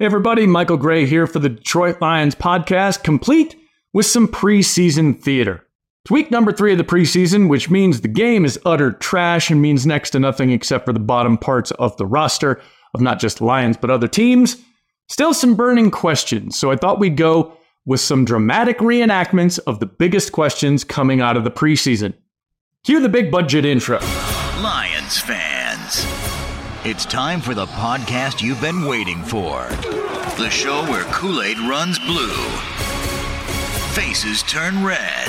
Hey, everybody, Michael Grey here for the Detroit Lions podcast, complete with some preseason theater. It's week number three of the preseason, which means the game is utter trash and means next to nothing except for the bottom parts of the roster of not just Lions, but other teams. Still some burning questions, so I thought we'd go with some dramatic reenactments of the biggest questions coming out of the preseason. Cue the big budget intro. Lions fans. It's time for the podcast you've been waiting for. The show where Kool Aid runs blue, faces turn red,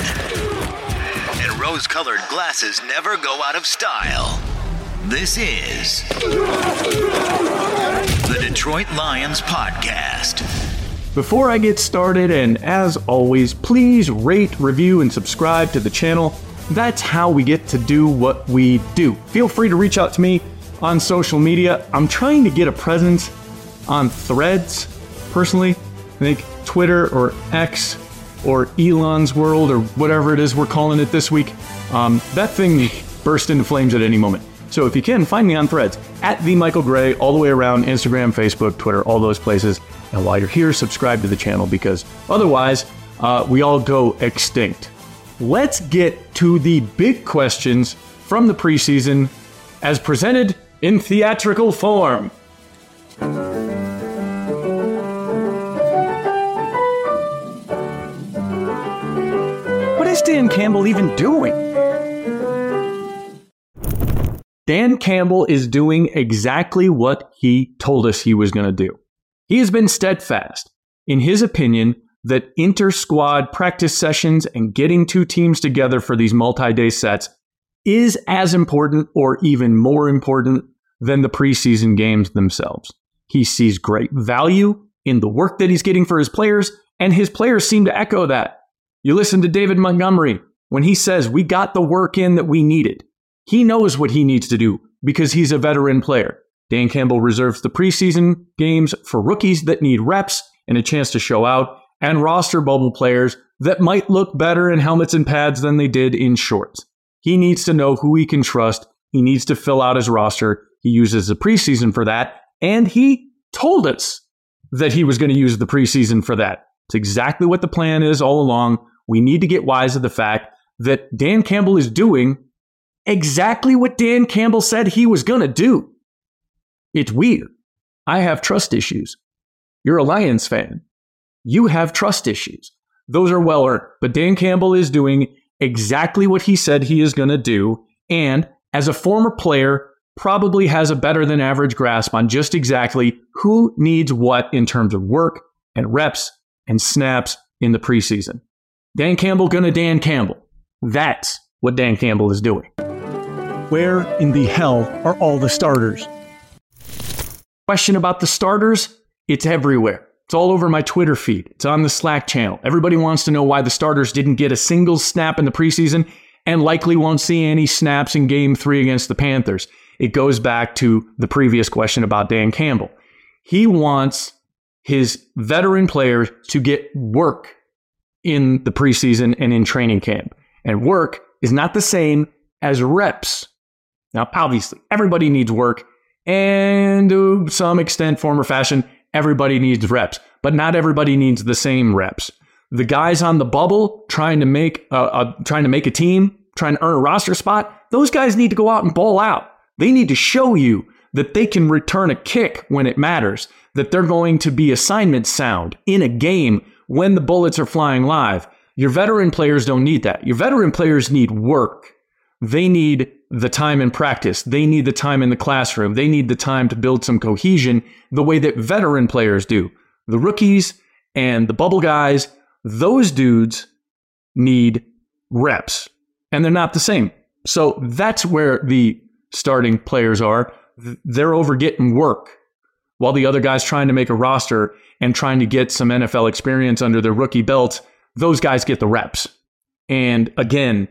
and rose colored glasses never go out of style. This is the Detroit Lions Podcast. Before I get started, and as always, please rate, review, and subscribe to the channel. That's how we get to do what we do. Feel free to reach out to me on social media. I'm trying to get a presence on threads, personally. I think Twitter or X or Elon's World or whatever it is we're calling it this week. Um, that thing burst into flames at any moment. So if you can, find me on threads at the Michael Grey, all the way around Instagram, Facebook, Twitter, all those places. And while you're here, subscribe to the channel because otherwise, uh, we all go extinct. Let's get to the big questions from the preseason as presented in theatrical form. What is Dan Campbell even doing? Dan Campbell is doing exactly what he told us he was going to do. He has been steadfast in his opinion that inter squad practice sessions and getting two teams together for these multi day sets is as important or even more important than the preseason games themselves. He sees great value in the work that he's getting for his players, and his players seem to echo that. You listen to David Montgomery when he says, We got the work in that we needed. He knows what he needs to do because he's a veteran player. Dan Campbell reserves the preseason games for rookies that need reps and a chance to show out, and roster bubble players that might look better in helmets and pads than they did in shorts. He needs to know who he can trust. He needs to fill out his roster. He uses the preseason for that. And he told us that he was going to use the preseason for that. It's exactly what the plan is all along. We need to get wise of the fact that Dan Campbell is doing exactly what Dan Campbell said he was going to do. It's weird. I have trust issues. You're a Lions fan. You have trust issues. Those are well earned. But Dan Campbell is doing exactly what he said he is going to do. And as a former player, probably has a better than average grasp on just exactly who needs what in terms of work and reps and snaps in the preseason. Dan Campbell gonna Dan Campbell. That's what Dan Campbell is doing. Where in the hell are all the starters? Question about the starters? It's everywhere. It's all over my Twitter feed. It's on the Slack channel. Everybody wants to know why the starters didn't get a single snap in the preseason and likely won't see any snaps in game three against the Panthers. It goes back to the previous question about Dan Campbell. He wants his veteran players to get work in the preseason and in training camp. And work is not the same as reps. Now, obviously, everybody needs work, and to some extent, form or fashion, everybody needs reps, but not everybody needs the same reps. The guys on the bubble trying to make a, a trying to make a team, trying to earn a roster spot, those guys need to go out and bowl out. They need to show you that they can return a kick when it matters, that they're going to be assignment sound in a game when the bullets are flying live. Your veteran players don't need that. Your veteran players need work. They need the time in practice. They need the time in the classroom. They need the time to build some cohesion the way that veteran players do. The rookies and the bubble guys, those dudes need reps and they're not the same. So that's where the starting players are. They're over getting work while the other guys trying to make a roster and trying to get some NFL experience under their rookie belt. Those guys get the reps. And again,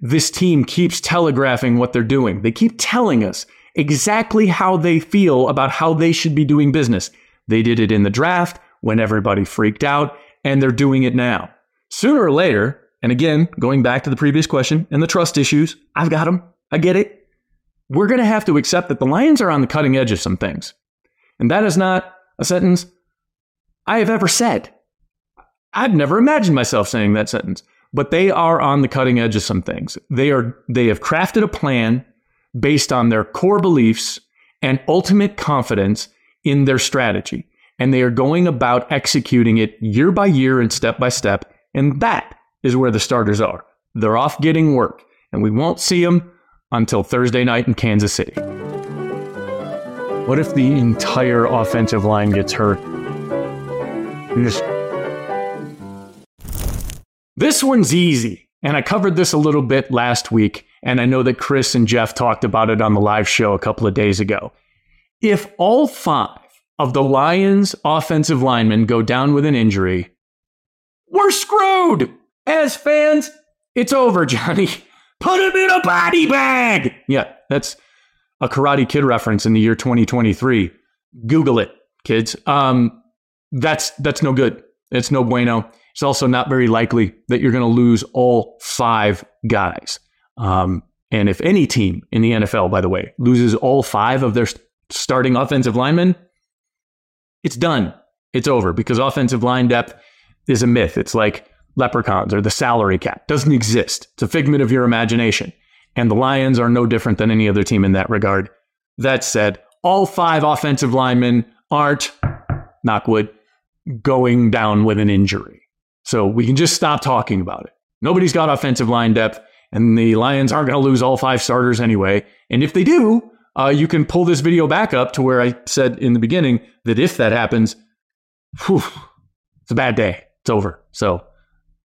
this team keeps telegraphing what they're doing. They keep telling us exactly how they feel about how they should be doing business. They did it in the draft when everybody freaked out, and they're doing it now. Sooner or later, and again, going back to the previous question and the trust issues, I've got them. I get it. We're going to have to accept that the Lions are on the cutting edge of some things. And that is not a sentence I have ever said. I've never imagined myself saying that sentence, but they are on the cutting edge of some things. They are they have crafted a plan based on their core beliefs and ultimate confidence in their strategy. And they are going about executing it year by year and step by step. And that is where the starters are. They're off getting work, and we won't see them until Thursday night in Kansas City. What if the entire offensive line gets hurt? This one's easy, and I covered this a little bit last week, and I know that Chris and Jeff talked about it on the live show a couple of days ago. If all five of the Lions' offensive linemen go down with an injury, we're screwed! As fans, it's over, Johnny. Put him in a body bag. Yeah, that's a Karate Kid reference in the year 2023. Google it, kids. Um, that's that's no good. It's no bueno. It's also not very likely that you're going to lose all five guys. Um, and if any team in the NFL, by the way, loses all five of their starting offensive linemen, it's done. It's over because offensive line depth is a myth. It's like leprechauns or the salary cap. Doesn't exist. It's a figment of your imagination. And the Lions are no different than any other team in that regard. That said, all five offensive linemen aren't, knockwood, going down with an injury. So we can just stop talking about it. Nobody's got offensive line depth, and the Lions aren't going to lose all five starters anyway. And if they do, uh, you can pull this video back up to where I said in the beginning that if that happens, whew, it's a bad day. It's over. So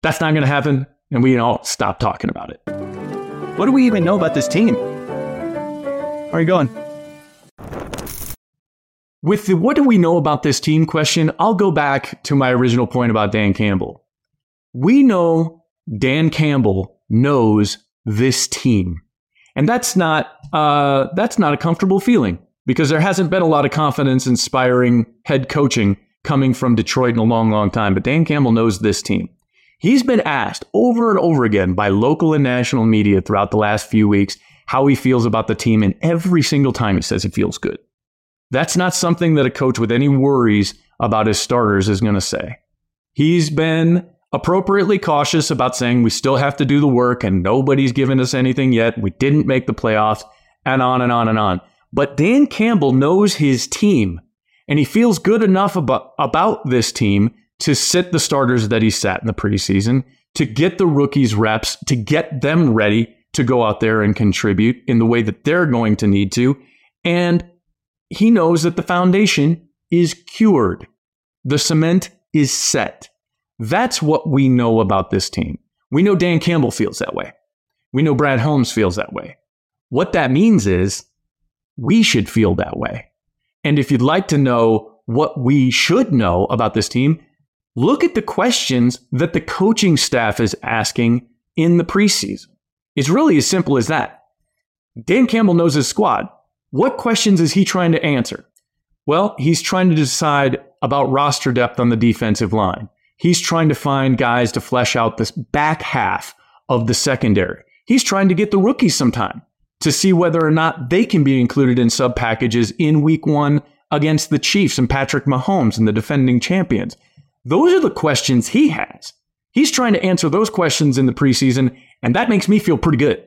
that's not going to happen, and we all stop talking about it. What do we even know about this team? How are you going? With the what do we know about this team question, I'll go back to my original point about Dan Campbell. We know Dan Campbell knows this team. And that's not uh, that's not a comfortable feeling because there hasn't been a lot of confidence inspiring head coaching coming from Detroit in a long, long time. But Dan Campbell knows this team. He's been asked over and over again by local and national media throughout the last few weeks how he feels about the team, and every single time he says he feels good. That's not something that a coach with any worries about his starters is going to say. He's been appropriately cautious about saying we still have to do the work and nobody's given us anything yet. We didn't make the playoffs, and on and on and on. But Dan Campbell knows his team, and he feels good enough about, about this team to sit the starters that he sat in the preseason, to get the rookies reps, to get them ready to go out there and contribute in the way that they're going to need to. And he knows that the foundation is cured. The cement is set. That's what we know about this team. We know Dan Campbell feels that way. We know Brad Holmes feels that way. What that means is we should feel that way. And if you'd like to know what we should know about this team, Look at the questions that the coaching staff is asking in the preseason. It's really as simple as that. Dan Campbell knows his squad. What questions is he trying to answer? Well, he's trying to decide about roster depth on the defensive line. He's trying to find guys to flesh out this back half of the secondary. He's trying to get the rookies sometime to see whether or not they can be included in sub packages in week one against the Chiefs and Patrick Mahomes and the defending champions. Those are the questions he has. He's trying to answer those questions in the preseason, and that makes me feel pretty good.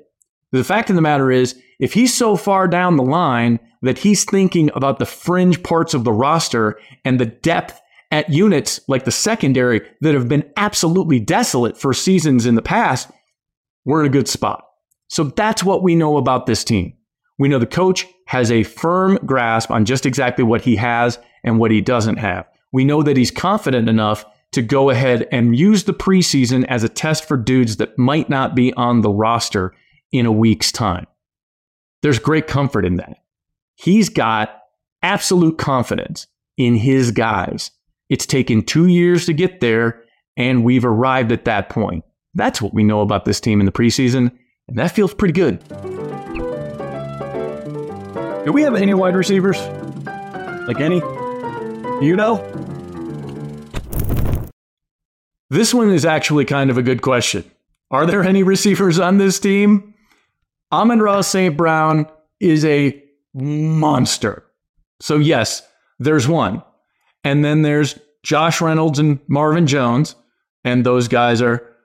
The fact of the matter is, if he's so far down the line that he's thinking about the fringe parts of the roster and the depth at units like the secondary that have been absolutely desolate for seasons in the past, we're in a good spot. So that's what we know about this team. We know the coach has a firm grasp on just exactly what he has and what he doesn't have we know that he's confident enough to go ahead and use the preseason as a test for dudes that might not be on the roster in a week's time. There's great comfort in that. He's got absolute confidence in his guys. It's taken two years to get there, and we've arrived at that point. That's what we know about this team in the preseason, and that feels pretty good. Do we have any wide receivers? Like any? Do you know? This one is actually kind of a good question. Are there any receivers on this team? Amon-Ra St. Brown is a monster. So, yes, there's one. And then there's Josh Reynolds and Marvin Jones, and those guys are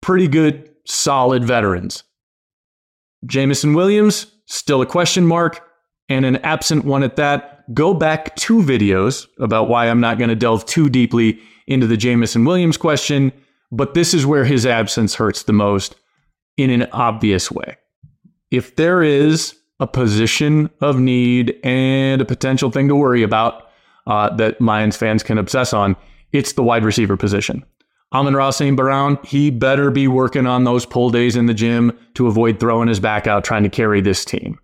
pretty good, solid veterans. Jameson Williams, still a question mark, and an absent one at that. Go back two videos about why I'm not going to delve too deeply into the Jameson Williams question, but this is where his absence hurts the most in an obvious way. If there is a position of need and a potential thing to worry about uh, that Lions fans can obsess on, it's the wide receiver position. Amon-Ra St. Brown, he better be working on those pull days in the gym to avoid throwing his back out trying to carry this team.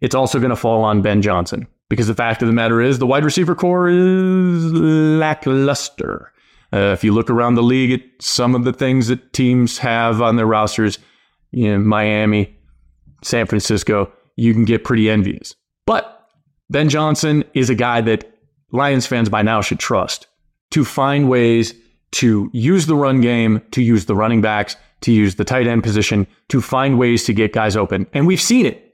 It's also going to fall on Ben Johnson because the fact of the matter is the wide receiver corps is lackluster. Uh, if you look around the league at some of the things that teams have on their rosters, you know, Miami, San Francisco, you can get pretty envious. But Ben Johnson is a guy that Lions fans by now should trust to find ways to use the run game, to use the running backs, to use the tight end position, to find ways to get guys open. And we've seen it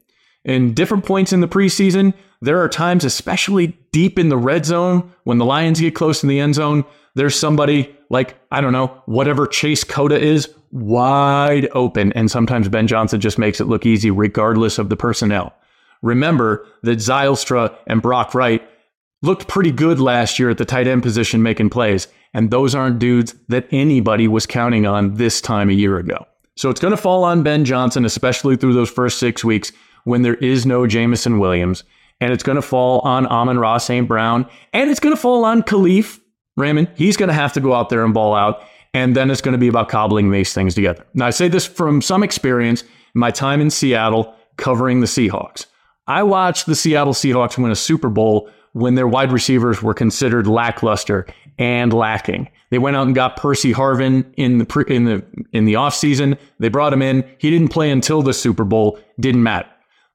in different points in the preseason. There are times, especially deep in the red zone, when the Lions get close in the end zone, there's somebody like, I don't know, whatever Chase Cota is, wide open. And sometimes Ben Johnson just makes it look easy, regardless of the personnel. Remember that Zylstra and Brock Wright looked pretty good last year at the tight end position making plays. And those aren't dudes that anybody was counting on this time a year ago. So it's going to fall on Ben Johnson, especially through those first six weeks when there is no Jameson Williams. And it's going to fall on Amon-Ra St. Brown. And it's going to fall on Kalif Raymond. He's going to have to go out there and ball out. And then it's going to be about cobbling these things together. Now, I say this from some experience, my time in Seattle covering the Seahawks. I watched the Seattle Seahawks win a Super Bowl when their wide receivers were considered lackluster and lacking. They went out and got Percy Harvin in the pre, in the in the offseason. They brought him in. He didn't play until the Super Bowl. Didn't matter.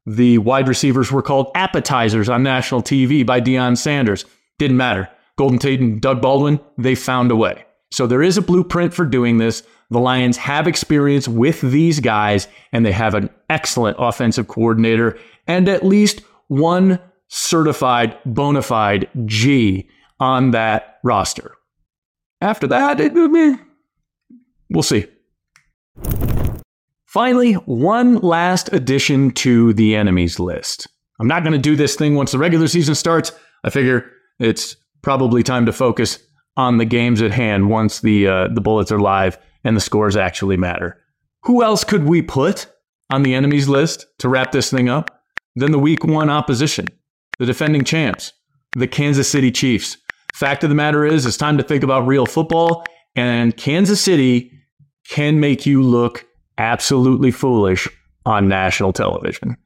The wide receivers were called appetizers on national TV by Deion Sanders. Didn't matter. Golden Tate and Doug Baldwin, they found a way. So there is a blueprint for doing this. The Lions have experience with these guys, and they have an excellent offensive coordinator and at least one certified bona fide G on that roster. After that, it, we'll see. Finally, one last addition to the enemies list. I'm not going to do this thing once the regular season starts. I figure it's probably time to focus on the games at hand once the uh, the bullets are live and the scores actually matter. Who else could we put on the enemies list to wrap this thing up than the week one opposition, the defending champs, the Kansas City Chiefs? Fact of the matter is, it's time to think about real football, and Kansas City can make you look absolutely foolish on national television.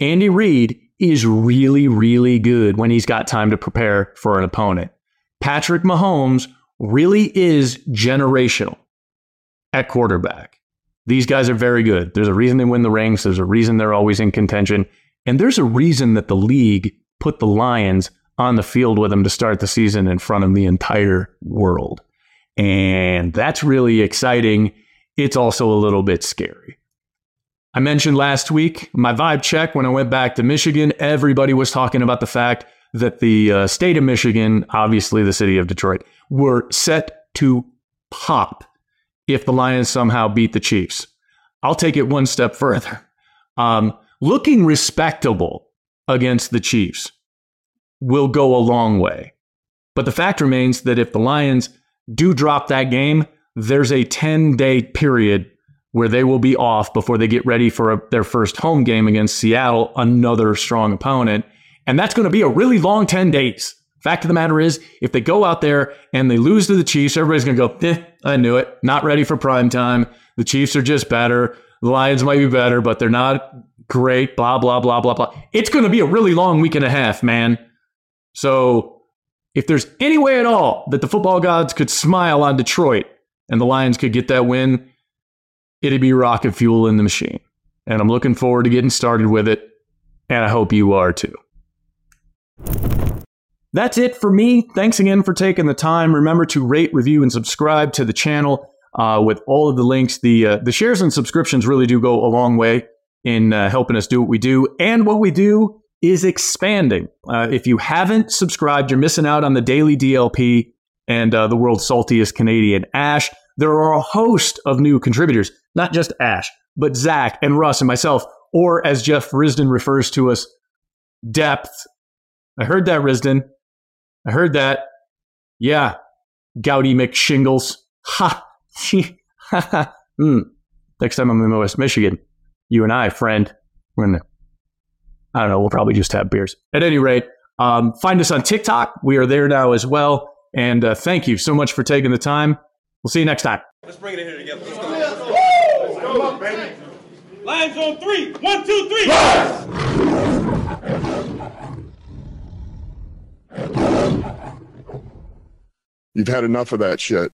Andy Reid is really, really good when he's got time to prepare for an opponent. Patrick Mahomes really is generational at quarterback. These guys are very good. There's a reason they win the rings. There's a reason they're always in contention. And there's a reason that the league put the Lions on the field with them to start the season in front of the entire world. And that's really exciting. It's also a little bit scary. I mentioned last week my vibe check when I went back to Michigan. Everybody was talking about the fact that the uh, state of Michigan, obviously the city of Detroit, were set to pop if the Lions somehow beat the Chiefs. I'll take it one step further. Um, looking respectable against the Chiefs will go a long way. But the fact remains that if the Lions do drop that game, there's a 10 day period where they will be off before they get ready for a, their first home game against Seattle, another strong opponent. And that's going to be a really long 10 days. Fact of the matter is, if they go out there and they lose to the Chiefs, everybody's going to go, eh, I knew it. Not ready for prime time. The Chiefs are just better. The Lions might be better, but they're not great. Blah, blah, blah, blah, blah. It's going to be a really long week and a half, man. So if there's any way at all that the football gods could smile on Detroit and the Lions could get that win, it'd be rocket fuel in the machine. And I'm looking forward to getting started with it. And I hope you are too. That's it for me. Thanks again for taking the time. Remember to rate, review, and subscribe to the channel uh, with all of the links. The, uh, the shares and subscriptions really do go a long way in uh, helping us do what we do. And what we do is expanding. Uh, if you haven't subscribed, you're missing out on the daily DLP and uh, the world's saltiest Canadian, Ash. There are a host of new contributors, not just Ash, but Zach and Russ and myself, or as Jeff Risdon refers to us, depth. I heard that, Risden. I heard that. Yeah, Gouty McShingles. Ha! ha. Hmm. Next time I'm in West Michigan, you and I, friend, we're gonna. I don't know. We'll probably just have beers. At any rate, um, find us on TikTok. We are there now as well. And uh, thank you so much for taking the time. We'll see you next time. Let's bring it in here together. Let's go. Let's go, up, baby. Lines on three. One, two, three. You've had enough of that shit.